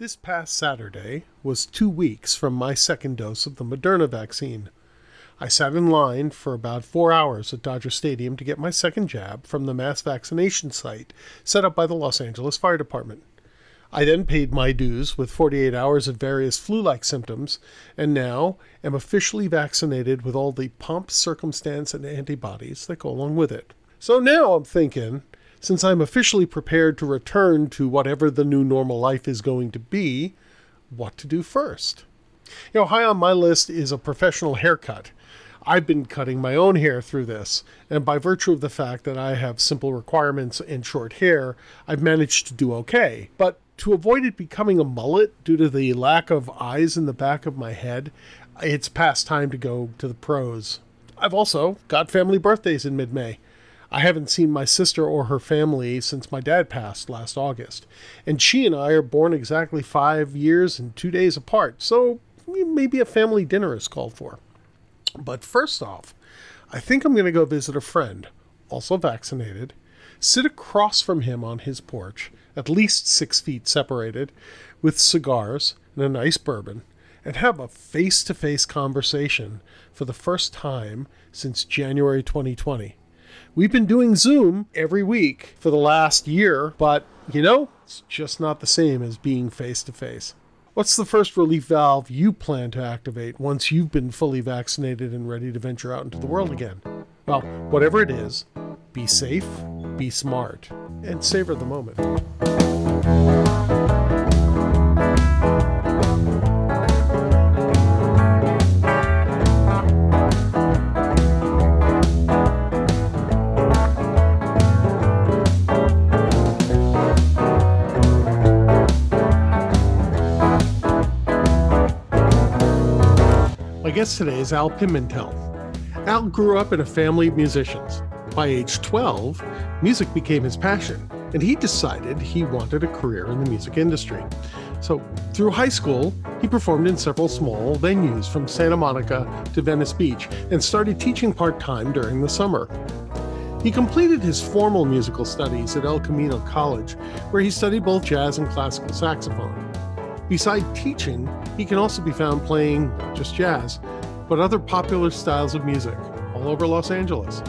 This past Saturday was two weeks from my second dose of the Moderna vaccine. I sat in line for about four hours at Dodger Stadium to get my second jab from the mass vaccination site set up by the Los Angeles Fire Department. I then paid my dues with 48 hours of various flu like symptoms, and now am officially vaccinated with all the pomp, circumstance, and antibodies that go along with it. So now I'm thinking, since I'm officially prepared to return to whatever the new normal life is going to be, what to do first. You know, high on my list is a professional haircut. I've been cutting my own hair through this, and by virtue of the fact that I have simple requirements and short hair, I've managed to do okay. But to avoid it becoming a mullet due to the lack of eyes in the back of my head, it's past time to go to the pros. I've also got family birthdays in mid May. I haven't seen my sister or her family since my dad passed last August, and she and I are born exactly five years and two days apart, so maybe a family dinner is called for. But first off, I think I'm going to go visit a friend, also vaccinated, sit across from him on his porch, at least six feet separated, with cigars and a nice bourbon, and have a face to face conversation for the first time since January 2020. We've been doing Zoom every week for the last year, but you know, it's just not the same as being face to face. What's the first relief valve you plan to activate once you've been fully vaccinated and ready to venture out into the world mm-hmm. again? Well, whatever it is, be safe, be smart, and savor the moment. My guest today is Al Pimentel. Al grew up in a family of musicians. By age 12, music became his passion, and he decided he wanted a career in the music industry. So, through high school, he performed in several small venues from Santa Monica to Venice Beach and started teaching part time during the summer. He completed his formal musical studies at El Camino College, where he studied both jazz and classical saxophone. Beside teaching, he can also be found playing not just jazz, but other popular styles of music all over Los Angeles.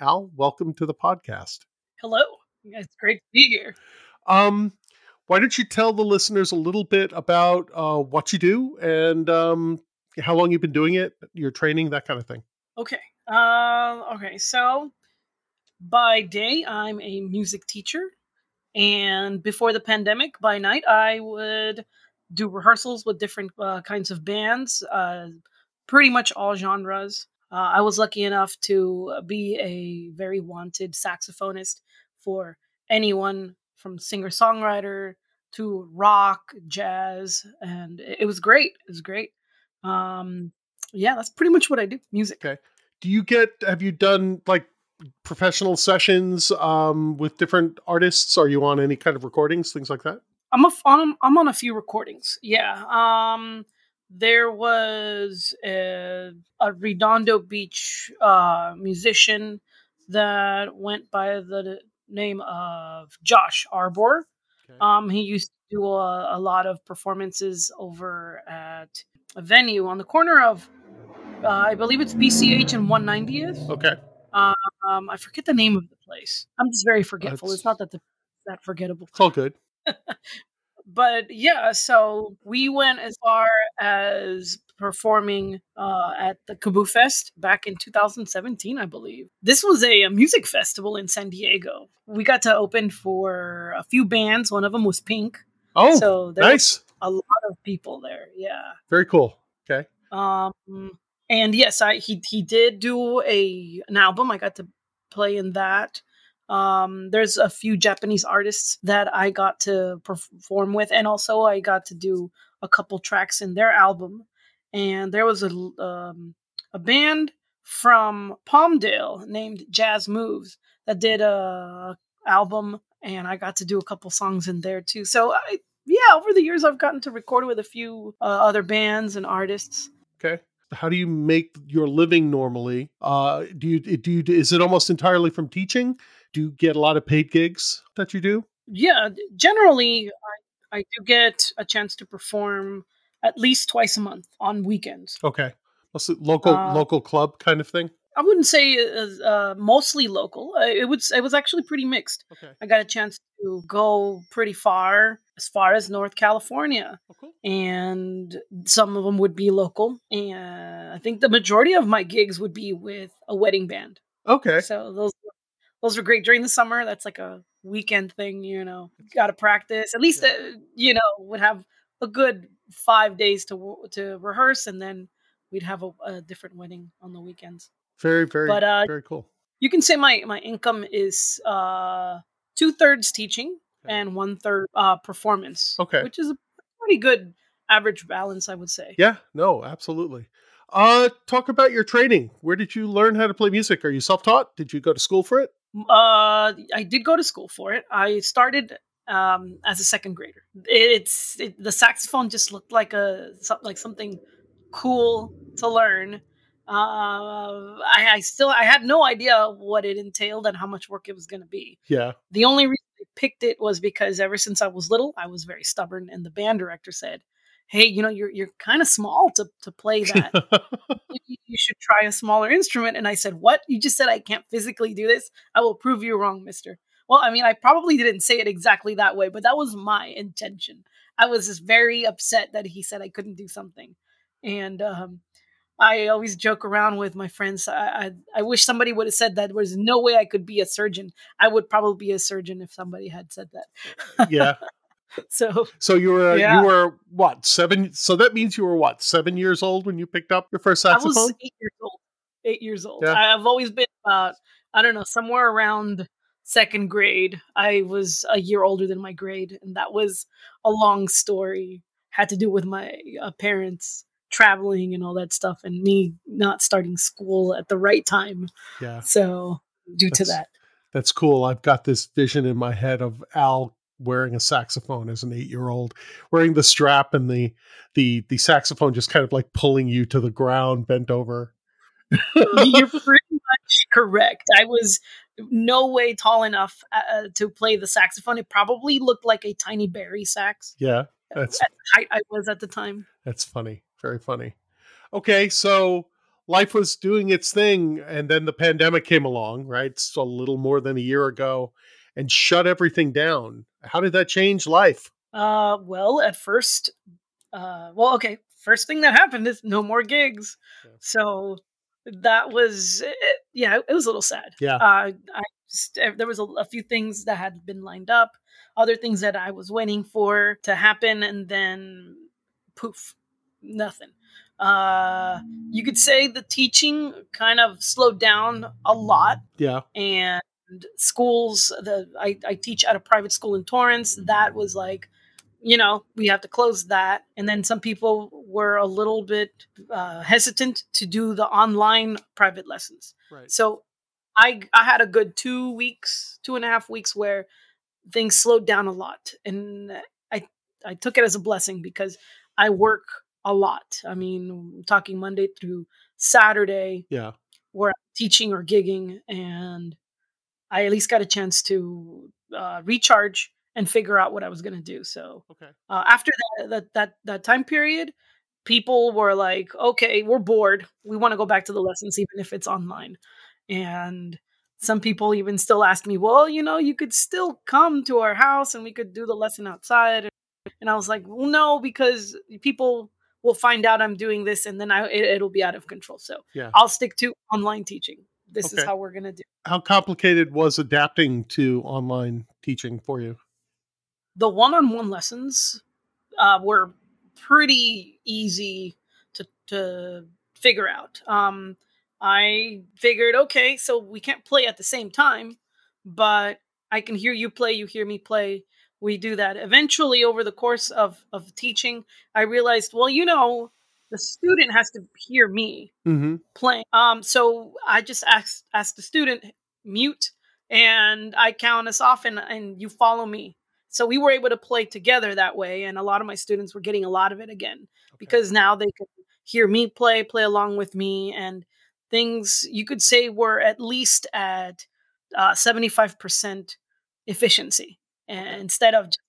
Al, welcome to the podcast. Hello. It's great to be here. Um, why don't you tell the listeners a little bit about uh, what you do and um, how long you've been doing it, your training, that kind of thing? Okay. Uh, okay. So by day, I'm a music teacher. And before the pandemic, by night, I would do rehearsals with different uh, kinds of bands, uh, pretty much all genres. Uh, I was lucky enough to be a very wanted saxophonist for anyone from singer songwriter to rock, jazz, and it was great. It was great. Um, yeah, that's pretty much what I do. Music. Okay. Do you get? Have you done like professional sessions um, with different artists? Are you on any kind of recordings, things like that? I'm a, on I'm on a few recordings. Yeah. Um there was a, a Redondo Beach uh, musician that went by the name of Josh Arbor. Okay. Um, he used to do a, a, lot of performances over at a venue on the corner of, uh, I believe it's PCH and 190th. Okay. Um, I forget the name of the place. I'm just very forgetful. It's not that the, that forgettable. It's all good. But yeah, so we went as far as performing uh, at the KAABOO Fest back in 2017, I believe. This was a, a, music festival in San Diego. We got to open for a few bands. One of them was Pink. Oh, so nice. a lot of people there. Yeah. Very cool. Okay. Um, and yes, I he he did do a an album. I got to play in that. Um, there's a few Japanese artists that I got to perform with, and also I got to do a couple tracks in their album. And there was a um, a band from Palmdale named Jazz Moves that did a album, and I got to do a couple songs in there too. So I, yeah, over the years I've gotten to record with a few uh, other bands and artists. Okay how do you make your living normally? Uh, do you do you is it almost entirely from teaching? Do you get a lot of paid gigs that you do? Yeah, generally I do get a chance to perform at least twice a month on weekends. Okay. Mostly local Uh, local club kind of thing. I wouldn't say uh, mostly local. It was it was actually pretty mixed. Okay. I got a chance to go pretty far, as far as North California, Oh, cool. and some of them would be local. And I think the majority of my gigs would be with a wedding band. Okay. So those those were great during the summer. That's like a weekend thing, you know. Got to practice. At least Yeah. uh, you know would have a good five days to to rehearse, and then we'd have a, a different wedding on the weekends. Very very But, uh, very cool. You can say my my income is uh, two thirds teaching Okay. and one third uh, performance. Okay. which is a pretty good average balance, I would say. Yeah. No. Absolutely. Uh, talk about your training. Where did you learn how to play music? Are you self taught? Did you go to school for it? Uh, I did go to school for it. I started um, as a second grader. It's it, the saxophone just looked like a like something cool to learn. Uh, I, I still I had no idea what it entailed and how much work it was going to be. Yeah. The only reason I picked it was because ever since I was little, I was very stubborn, and the band director said, "Hey, you know, you're you're kind of small to to play that." you you should try a smaller instrument. And I said, What? You just said I can't physically do this? I will prove you wrong, mister. Well, I mean, I probably didn't say it exactly that way, but that was my intention. I was just very upset that he said I couldn't do something. And um, I always joke around with my friends. I, I, I wish somebody would have said that there was no way I could be a surgeon. I would probably be a surgeon if somebody had said that. yeah. So So you were Yeah. you were what seven? So that means you were what seven years old when you picked up your first I saxophone. was eight years old. Eight years old. Yeah. I- I've always been about, I don't know, somewhere around second grade. I was a year older than my grade, and that was a long story. Had to do with my uh, parents traveling and all that stuff, and me not starting school at the right time. yeah. So, due to that, That's cool. I've got this vision in my head of Al wearing a saxophone as an eight-year-old, wearing the strap and the the the saxophone just kind of like pulling you to the ground, bent over. you're pretty much correct. I was no way tall enough uh, to play the saxophone. It probably looked like a tiny bari sax. Yeah, that's height I was at the time. that's funny. Very funny. Okay, so life was doing its thing, and then the pandemic came along, right? It's a little more than a year ago, and shut everything down. How did that change life? Uh, well, at first, uh, well, okay. First thing that happened is no more gigs. Yeah. So that was, it, yeah, it was a little sad. Yeah. Uh, I just, eh, there was a, a few things that had been lined up, other things that I was waiting for to happen, and then poof, nothing. Uh, you could say the teaching kind of slowed down a lot Yeah, and schools the I, I teach at a private school in torrance. That was like you know we have to close that. And then some people were a little bit uh, hesitant to do the online private lessons. Right. so i i had a good two weeks two and a half weeks where things slowed down a lot. And i i took it as a blessing because i work a lot. I mean talking monday through saturday Yeah, where I'm teaching or gigging, and I at least got a chance to uh, recharge and figure out what I was going to do. So okay. uh, after that, that that that time period, people were like, "Okay, we're bored. We want to go back to the lessons, even if it's online." And some people even still ask me, "Well, you know, you could still come to our house and we could do the lesson outside." And I was like, "Well, no, because people." will find out I'm doing this, and then I it, it'll be out of control. So Yeah. I'll stick to online teaching. This is how we're gonna do. How complicated was adapting to online teaching for you? The one-on-one lessons uh, were pretty easy to to figure out. Um, I figured, okay, so we can't play at the same time, but I can hear you play, you hear me play. We do that. Eventually, over the course of of teaching, I realized, well, you know, the student has to hear me. Mm-hmm. playing. Um, so I just asked asked the student mute, and I count us off, and and you follow me. So we were able to play together that way, and a lot of my students were getting a lot of it again because now they could hear me play, play along with me, and things you could say were at least at seventy five percent efficiency, and instead of just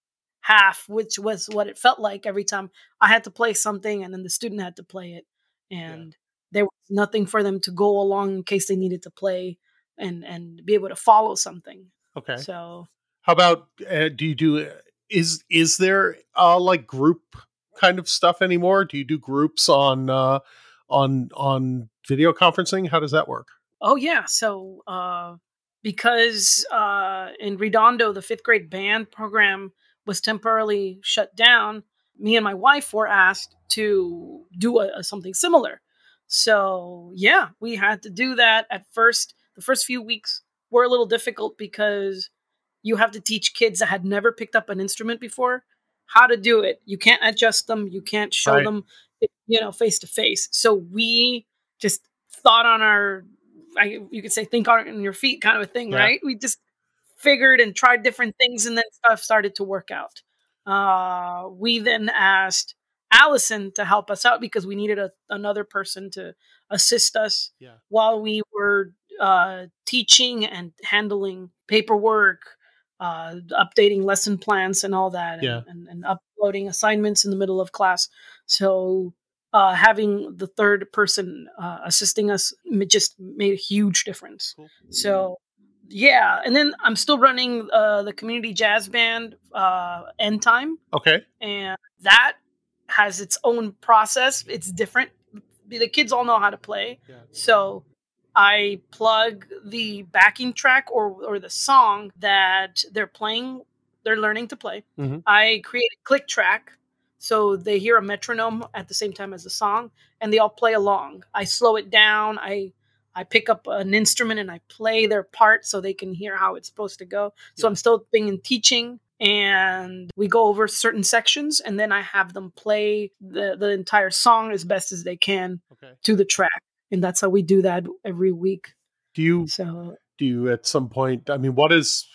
half, which was what it felt like every time I had to play something and then the student had to play it. And yeah. there was nothing for them to go along in case they needed to play and and be able to follow something. Okay. So how about uh, do you do is is there uh like group kind of stuff anymore? Do you do groups on uh on on video conferencing? How does that work? Oh yeah. So uh because uh in Redondo the 5th grade band program was temporarily shut down, me and my wife were asked to do a, a, something similar. So, yeah, we had to do that at first. The first few weeks were a little difficult because you have to teach kids that had never picked up an instrument before how to do it. You can't adjust them, you can't show right. them, you know, face to face. So, we just thought on our I, you could say think on your feet kind of a thing, yeah. right? We just figured and tried different things, and then stuff started to work out. Uh, we then asked Allison to help us out because we needed a, another person to assist us yeah. while we were uh, teaching and handling paperwork, uh, updating lesson plans, and all that, and, yeah. and, and, uploading assignments in the middle of class. So uh, having the third person uh, assisting us just made a huge difference. Cool. So yeah, and then I'm still running uh, the community jazz band uh, End Time. Okay, and that has its own process. It's different. The kids all know how to play, yeah. so I plug the backing track or or the song that they're playing. They're learning to play. Mm-hmm. I create a click track so they hear a metronome at the same time as the song, and they all play along. I slow it down. I I pick up an instrument and I play their part so they can hear how it's supposed to go. So yeah. I'm still being in teaching and we go over certain sections and then I have them play the, the entire song as best as they can okay. to the track. And that's how we do that every week. Do you so do you at some point I mean what is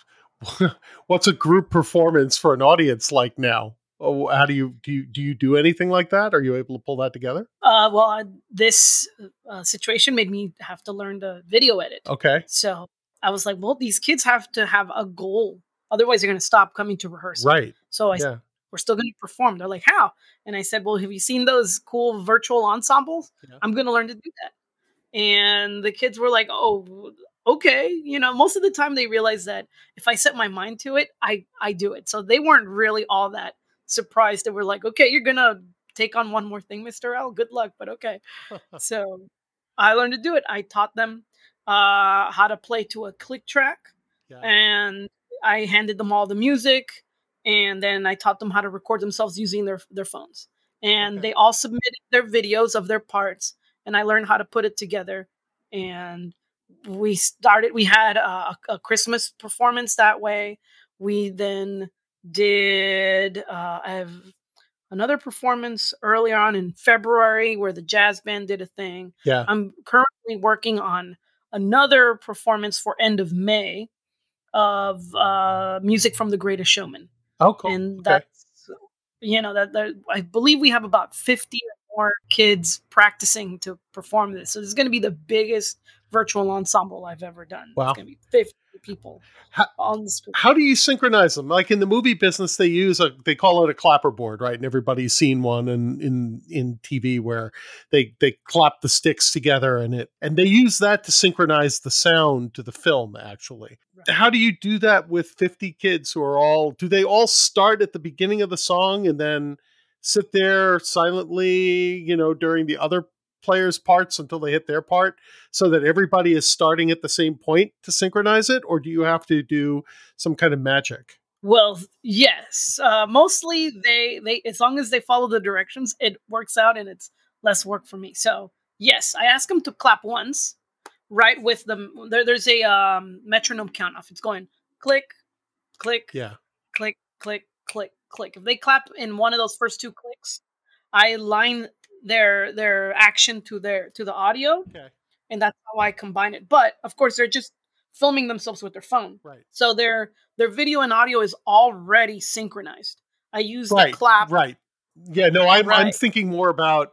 what's a group performance for an audience like now? Oh, how do you do? You, do you do anything like that? Are you able to pull that together? Uh, well, uh, this uh, situation made me have to learn to video edit. Okay. So I was like, well, these kids have to have a goal, otherwise they're going to stop coming to rehearsal. Right. So I yeah. said, we're still going to perform. They're like, how? And I said, well, have you seen those cool virtual ensembles? Yeah. I'm going to learn to do that. And the kids were like, oh, okay you know most of the time they realize that if i set my mind to it i i do it so they weren't really all that surprised and we're like, okay, you're gonna take on one more thing, Mr. L. Good luck, but okay. so I learned to do it. I taught them uh, how to play to a click track, yeah. and I handed them all the music, and then I taught them how to record themselves using their their phones. And okay. they all submitted their videos of their parts, and I learned how to put it together. And we started. We had a, a Christmas performance that way. We then did uh, I have another performance earlier on in February where the jazz band did a thing. Yeah. I'm currently working on another performance for end of May of uh, music from The Greatest Showman. Oh, cool. And okay. that's you know that, that I believe we have about 50 or more kids practicing to perform this. So this is going to be the biggest virtual ensemble I've ever done. Wow. It's going to be 50 people how, on the screen. How do you synchronize them? Like in the movie business, they use a they call it a clapperboard, right? And everybody's seen one in in in TV where they they clap the sticks together and it and they use that to synchronize the sound to the film. Actually, right. how do you do that with fifty kids who are all? Do they all start at the beginning of the song and then? sit there silently, you know, during the other players' parts until they hit their part so that everybody is starting at the same point to synchronize it? Or do you have to do some kind of magic? Well, yes. Uh, mostly they they as long as they follow the directions, it works out and it's less work for me. So yes, I ask them to clap once, right with them. There, there's a um, metronome count off. It's going click, click, yeah, click, click, click, click. If they clap in one of those first two clicks, I line their their action to their to the audio. Okay. And that's how I combine it. But of course they're just filming themselves with their phone. Right. So their their video and audio is already synchronized. I use right, the clap. Right. Yeah, no, I'm right. I'm thinking more about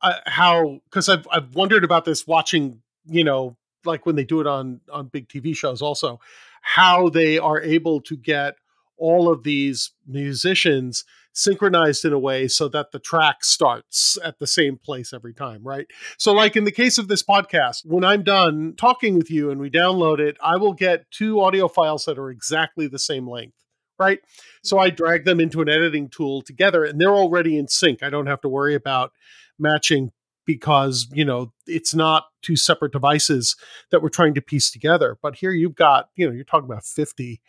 uh, how cuz I've I've wondered about this watching, you know, like when they do it on on big TV shows also how they are able to get all of these musicians synchronized in a way so that the track starts at the same place every time, right? So, like in the case of this podcast, when I'm done talking with you and we download it, I will get two audio files that are exactly the same length, right? So I drag them into an editing tool together and they're already in sync. I don't have to worry about matching because you know it's not two separate devices that we're trying to piece together. But here you've got you know you're talking about 50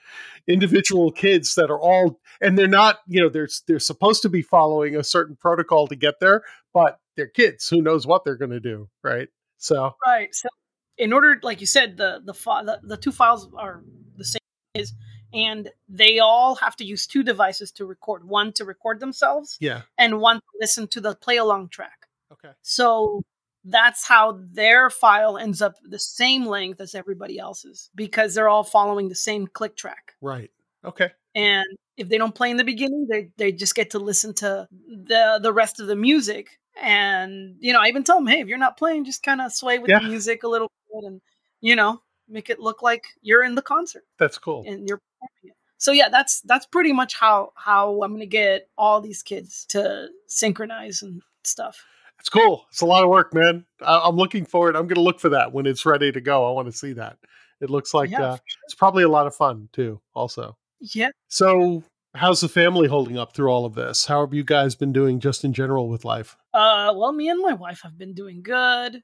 individual kids that are all and they're not you know they're they're supposed to be following a certain protocol to get there but they're kids. Who knows what they're going to do right? So right. So in order like you said the the, the the two files are the same is and they all have to use two devices to record one to record themselves yeah. and one to listen to the play along track okay so that's how their file ends up the same length as everybody else's because they're all following the same click track. right okay And if they don't play in the beginning, they they just get to listen to the the rest of the music. And you know, I even tell them, hey, if you're not playing, just kind of sway with Yeah. the music a little bit, and you know, make it look like you're in the concert that's cool and you're performing it. So yeah, that's that's pretty much how how I'm gonna get all these kids to synchronize and stuff. It's cool it's a lot of work man I, i'm looking forward i'm going to look for that when it's ready to go i want to see that it looks like Yeah, uh, it's probably a lot of fun too also Yeah, So, how's the family holding up through all of this? How have you guys been doing just in general with life? Uh, well, me and my wife have been doing good.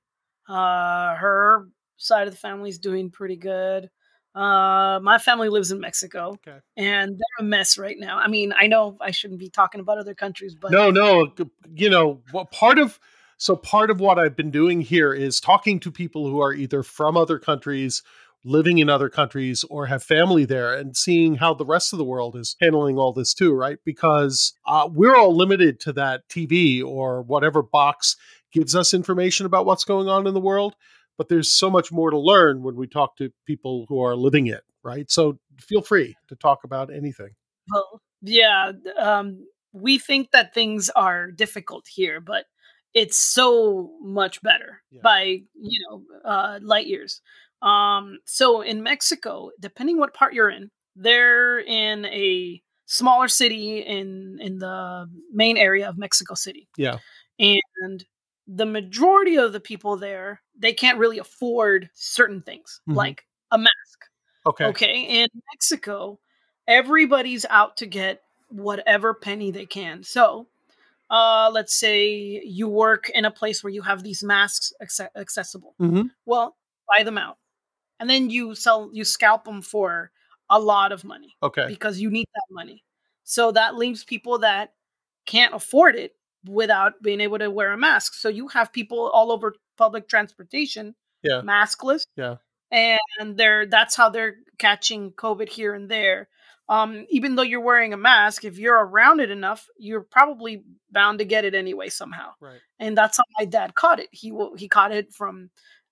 Uh, her side of the family's doing pretty good. Uh, my family lives in Mexico, Okay. and they're a mess right now. I mean, I know I shouldn't be talking about other countries, but No, no, you know, what part of so part of what I've been doing here is talking to people who are either from other countries, living in other countries or have family there and seeing how the rest of the world is handling all this too, right? Because uh, we're all limited to that TV or whatever box gives us information about what's going on in the world. But there's so much more to learn when we talk to people who are living it, right? So feel free to talk about anything. Well, yeah, um, we think that things are difficult here, but it's so much better Yeah. by you know uh, light years. Um, so in Mexico, depending what part you're in, they're in a smaller city in in the main area of Mexico City, Yeah. and the majority of the people there they can't really afford certain things Mhm. like a mask Okay. Okay. In Mexico, everybody's out to get whatever penny they can. So, uh, let's say you work in a place where you have these masks acce- accessible. Mhm. Well, buy them out, and then you sell, you scalp them for a lot of money Okay. because you need that money. So that leaves people that can't afford it without being able to wear a mask. So you have people all over public transportation, Yeah. maskless, Yeah. and they're that's how they're catching COVID here and there. Um, even though you're wearing a mask, if you're around it enough, you're probably bound to get it anyway somehow. Right. And that's how my dad caught it. He he caught it from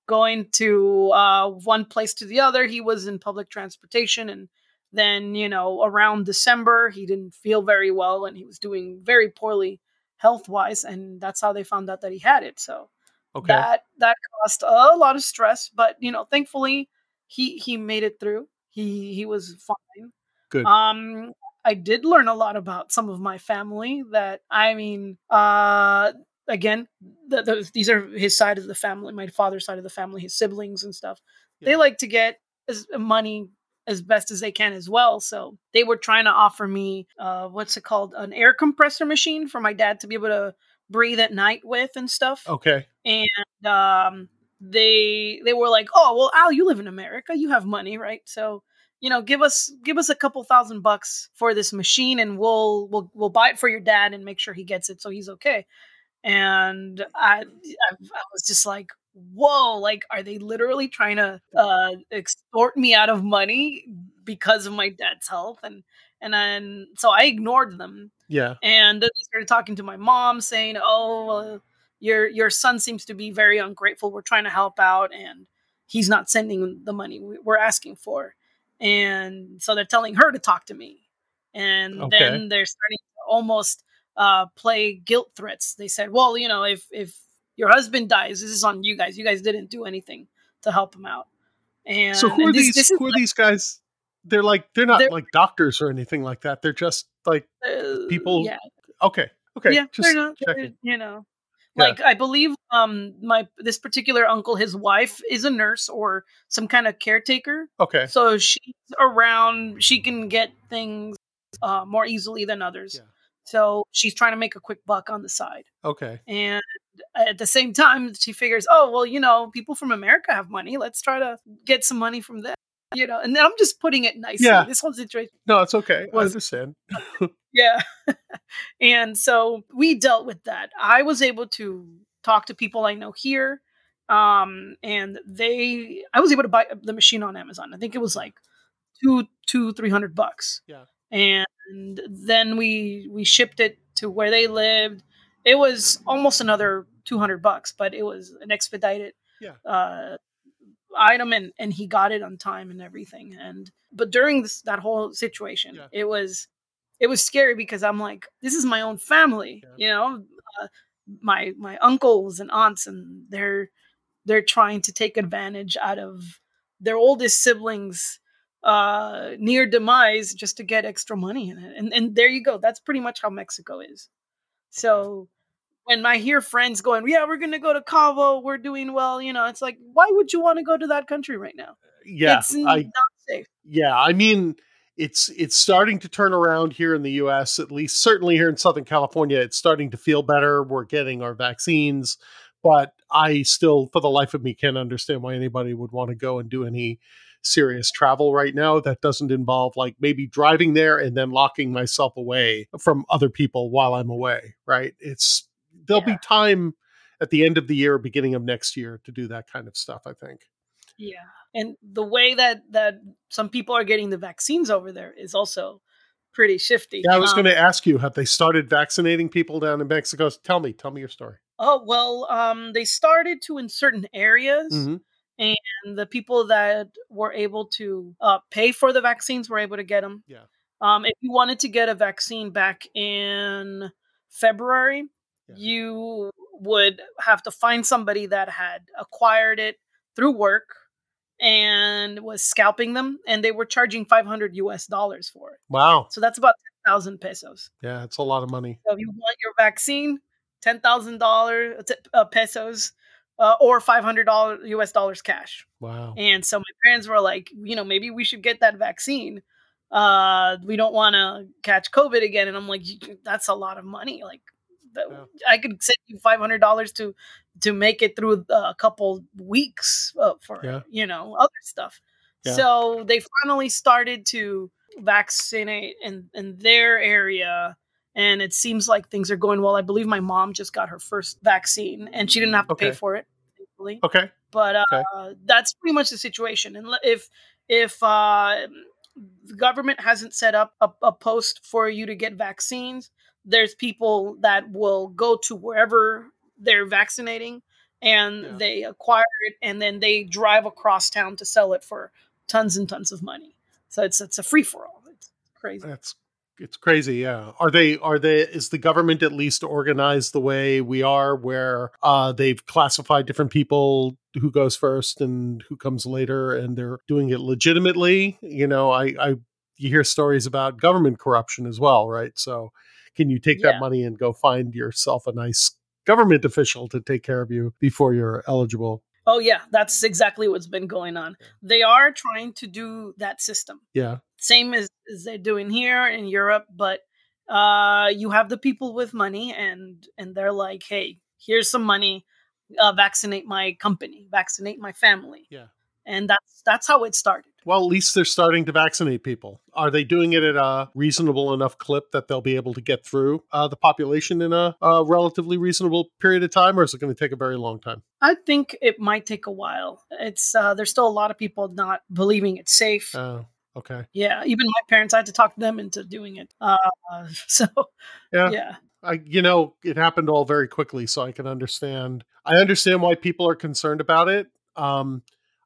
going to uh, one place to the other. He was in public transportation, and then you know around December he didn't feel very well, and he was doing very poorly health wise, and that's how they found out that he had it. So Okay. that that caused a lot of stress but you know thankfully he he made it through he he was fine Good. um i did learn a lot about some of my family that i mean uh again the, the, these are his side of the family my father's side of the family his siblings and stuff they like to get as money as best as they can as well. So they were trying to offer me uh what's it called? An air compressor machine for my dad to be able to breathe at night with and stuff. Okay. and um they they were like oh well al you live in america. You have money right? So you know give us give us a couple thousand bucks for this machine and we'll we'll we'll buy it for your dad and make sure he gets it so he's okay. And i i, I was just like whoa like are they literally trying to uh extort me out of money because of my dad's health and and then so i ignored them Yeah. and then they started talking to my mom, saying, "Oh, uh, your your son seems to be very ungrateful. We're trying to help out, and he's not sending the money we- we're asking for." And so they're telling her to talk to me, and Okay. then they're starting to almost uh, play guilt threats. They said, "Well, you know, if if your husband dies, this is on you guys. You guys didn't do anything to help him out." And So who are this- these? this who are these guys? they're like they're not They're- like doctors or anything like that. They're just like Uh, People- yeah, okay, okay, yeah, just they're not, they're- you know. Yeah. Like I believe um my this particular uncle, his wife is a nurse or some kind of caretaker. Okay, So she's around, she can get things uh more easily than others. Yeah. So she's trying to make a quick buck on the side. okay, And at the same time, she figures, oh, well, you know, people from America have money. Let's try to get some money from them. You know, and then I'm just putting it nicely. Yeah. This whole situation. no, it's okay. I Was- understand. Yeah. and so we dealt with that. I was able to talk to people I know here. Um, and they, I was able to buy the machine on Amazon. I think it was like two, two, three hundred bucks. Yeah. And then we, we shipped it to where they lived. It was almost another 200 bucks, but it was an expedited, Yeah. uh, item and, and he got it on time and everything. And, but during this, that whole situation, Yeah. it was, it was scary because I'm like, this is my own family, Yeah. you know, uh, my my uncles and aunts, and they're they're trying to take advantage out of their oldest siblings uh near demise just to get extra money in it and and there you go that's pretty much how mexico is so when i hear friends going yeah we're gonna go to cabo we're doing well you know it's like why would you want to go to that country right now Yeah, it's I not safe yeah, I mean, it's it's starting to turn around here in the U.S. At least, certainly here in Southern California, it's starting to feel better. We're getting our vaccines, but I still, for the life of me, can't understand why anybody would want to go and do any serious travel right now that doesn't involve like maybe driving there and then locking myself away from other people while I'm away. Right? It's there'll Yeah. be time at the end of the year, beginning of next year, to do that kind of stuff. I think. Yeah. And the way that that some people are getting the vaccines over there is also pretty shifty. Yeah, I was Um, going to ask you, have they started vaccinating people down in Mexico? Tell me, tell me your story. Oh, well, um they started to in certain areas Mm-hmm. And the people that were able to uh, pay for the vaccines were able to get them. Yeah. Um if you wanted to get a vaccine back in February, Yeah. you would have to find somebody that had acquired it through work and was scalping them and they were charging 500 US dollars for it. Wow. So that's about 10,000 pesos. Yeah, it's a lot of money. So if you want your vaccine, $10,000 uh, pesos uh, or $500 US dollars cash. Wow. And so my parents were like, you know, maybe we should get that vaccine. Uh, we don't want to catch COVID again. And I'm like, that's a lot of money. Like, Yeah. I could send you five hundred dollars to to make it through a couple weeks uh, for Yeah. you know other stuff. Yeah. So they finally started to vaccinate in in their area, and it seems like things are going well. I believe my mom just got her first vaccine, and she didn't have to pay for it, thankfully Okay. but uh, Okay. that's pretty much the situation and if if uh, the government hasn't set up a, a post for you to get vaccines there's people that will go to wherever they're vaccinating and Yeah. they acquire it and then they drive across town to sell it for tons and tons of money so it's it's a free-for-all it's crazy That's it's crazy, yeah. Are they are they is the government at least organized the way we are where uh they've classified different people who goes first and who comes later and they're doing it legitimately? You know, I I you hear stories about government corruption as well, right? So can you take Yeah. that money and go find yourself a nice government official to take care of you before you're eligible? oh yeah that's exactly what's been going on they are trying to do that system Yeah. Same as, as they're doing here in Europe, but uh, you have the people with money, and and they're like, hey, here's some money, uh, vaccinate my company, vaccinate my family, Yeah. and that's that's how it started. Well, at least they're starting to vaccinate people. Are they doing it at a reasonable enough clip that they'll be able to get through uh, the population in a, a relatively reasonable period of time, or is it going to take a very long time? I think it might take a while. It's uh, there's still a lot of people not believing it's safe. Oh, okay. yeah, even my parents, I had to talk them into doing it. Uh, so Yeah. yeah, I, you know, it happened all very quickly, so I can understand. I understand why people are concerned about it. Um,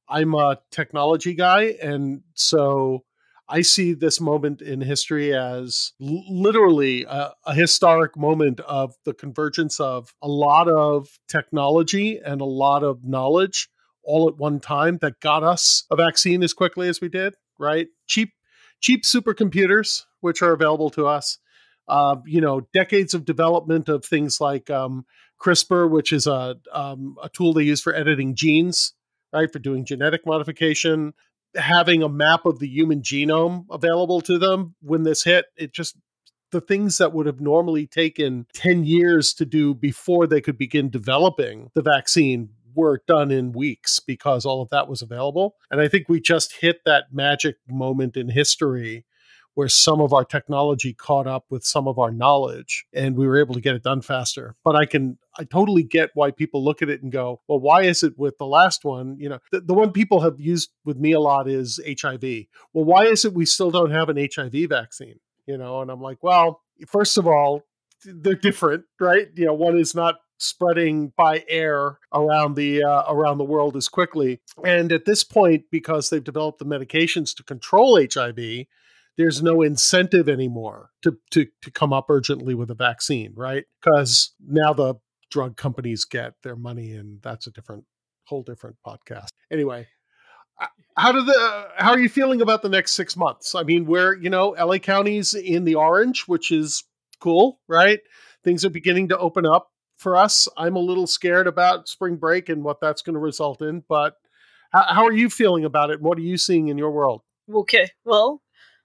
I'm a technology guy, and so I see this moment in history as l- literally a, a historic moment of the convergence of a lot of technology and a lot of knowledge all at one time that got us a vaccine as quickly as we did. Right? Cheap cheap supercomputers, which are available to us. Uh, you know, decades of development of things like um, CRISPR, which is a um, a tool they use for editing genes, right, for doing genetic modification. Having a map of the human genome available to them when this hit, it just the things that would have normally taken 10 years to do before they could begin developing the vaccine were done in weeks because all of that was available. And I think we just hit that magic moment in history where some of our technology caught up with some of our knowledge and we were able to get it done faster. But I can, I totally get why people look at it and go, well, why is it with the last one? You know, the, the one people have used with me a lot is HIV. Well, why is it we still don't have an HIV vaccine? You know, and I'm like, well, first of all, they're different, right? You know, one is not spreading by air around the uh, around the world as quickly. And at this point, because they've developed the medications to control HIV, there's no incentive anymore to to to come up urgently with a vaccine, right? Because now the drug companies get their money, and that's a different whole different podcast. Anyway. How do the how are you feeling about the next six months? I mean, where you know LA County's in the orange, which is cool, right? Things are beginning to open up for us. I'm a little scared about spring break and what that's going to result in, but how, how, are you feeling about it? What are you seeing in your world? Okay, well,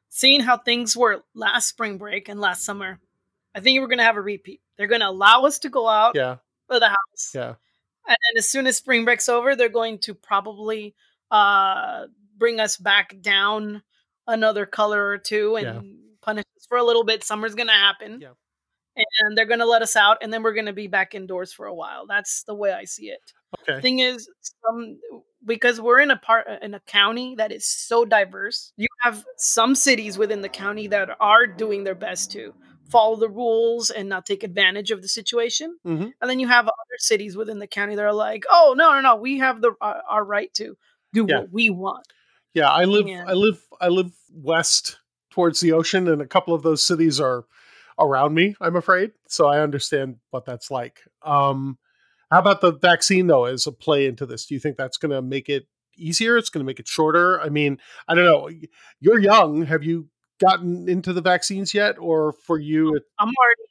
seeing how things were last spring break and last summer, I think we're going to have a repeat. They're going to allow us to go out yeah. of the house. Yeah. And then as soon as spring break's over, they're going to probably uh, bring us back down another color or two and yeah. punish us for a little bit. Summer's going to happen. Yeah and they're going to let us out and then we're going to be back indoors for a while that's the way i see it okay thing is some because we're in a part in a county that is so diverse you have some cities within the county that are doing their best to follow the rules and not take advantage of the situation mm-hmm. and then you have other cities within the county that are like oh no no no we have the uh, our right to do yeah. what we want yeah i live and, i live i live west towards the ocean and a couple of those cities are around me, I'm afraid. So I understand what that's like. Um, how about the vaccine, though, as a play into this? Do you think that's going to make it easier? It's going to make it shorter? I mean, I don't know. You're young. Have you gotten into the vaccines yet? Or for you? It- I'm already,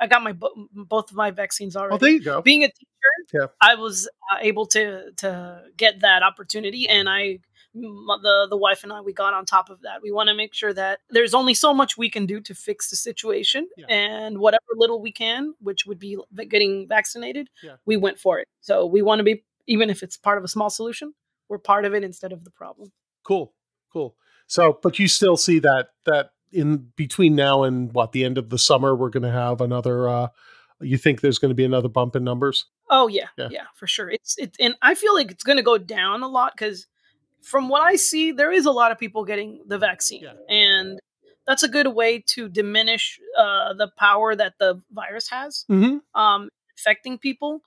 I got my both of my vaccines already. Oh, there you go. Being a teacher, yeah. I was uh, able to to get that opportunity, and I the the wife and I we got on top of that. We want to make sure that there's only so much we can do to fix the situation, yeah. and whatever little we can, which would be getting vaccinated, yeah. we went for it. So we want to be, even if it's part of a small solution, we're part of it instead of the problem. Cool, cool. So, but you still see that that in between now and what the end of the summer, we're going to have another. uh you think there's going to be another bump in numbers? Oh yeah, yeah, yeah for sure. It's it, and I feel like it's going to go down a lot because from what I see, there is a lot of people getting the vaccine, yeah. and that's a good way to diminish uh, the power that the virus has, mm-hmm. um, affecting people.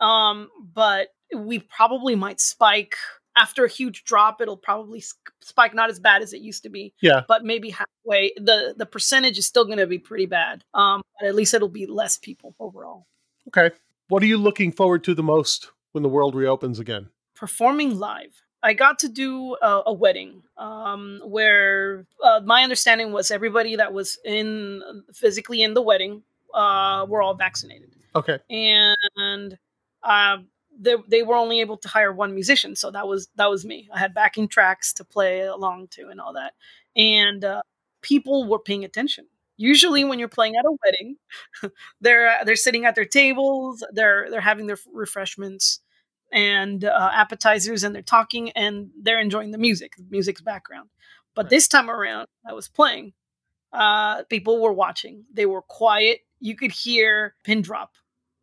Um, but we probably might spike after a huge drop. It'll probably spike not as bad as it used to be. Yeah, but maybe halfway. the The percentage is still going to be pretty bad. Um, but at least it'll be less people overall. Okay, what are you looking forward to the most when the world reopens again? Performing live. I got to do a, a wedding um, where uh, my understanding was everybody that was in physically in the wedding uh, were all vaccinated. Okay. And uh, they, they were only able to hire one musician, so that was that was me. I had backing tracks to play along to and all that, and uh, people were paying attention. Usually, when you're playing at a wedding, they're they're sitting at their tables, they're they're having their refreshments and uh, appetizers and they're talking and they're enjoying the music, the music's background. But right. this time around, I was playing. Uh, people were watching. They were quiet. You could hear pin drop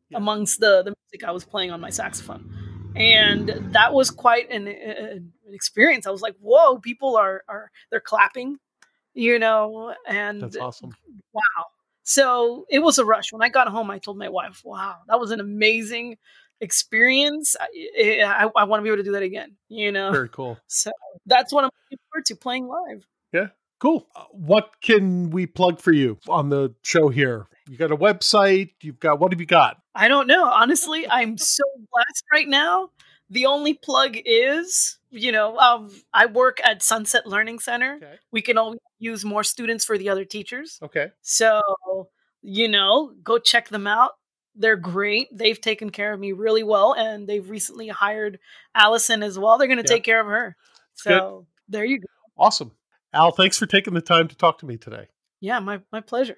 yeah. amongst the, the music I was playing on my saxophone. And that was quite an, an experience. I was like, whoa, people are, are they're clapping, you know, and that's awesome. Wow. So it was a rush. When I got home, I told my wife, wow, that was an amazing experience, I, I, I want to be able to do that again. You know, very cool. So that's what I'm looking forward to playing live. Yeah, cool. Uh, what can we plug for you on the show here? You got a website? You've got what have you got? I don't know. Honestly, I'm so blessed right now. The only plug is, you know, um, I work at Sunset Learning Center. Okay. We can always use more students for the other teachers. Okay. So, you know, go check them out. They're great. They've taken care of me really well, and they've recently hired Allison as well. They're going to Yeah. take care of her. It's good. So there you go. Awesome. Al, thanks for taking the time to talk to me today. Yeah, my my pleasure.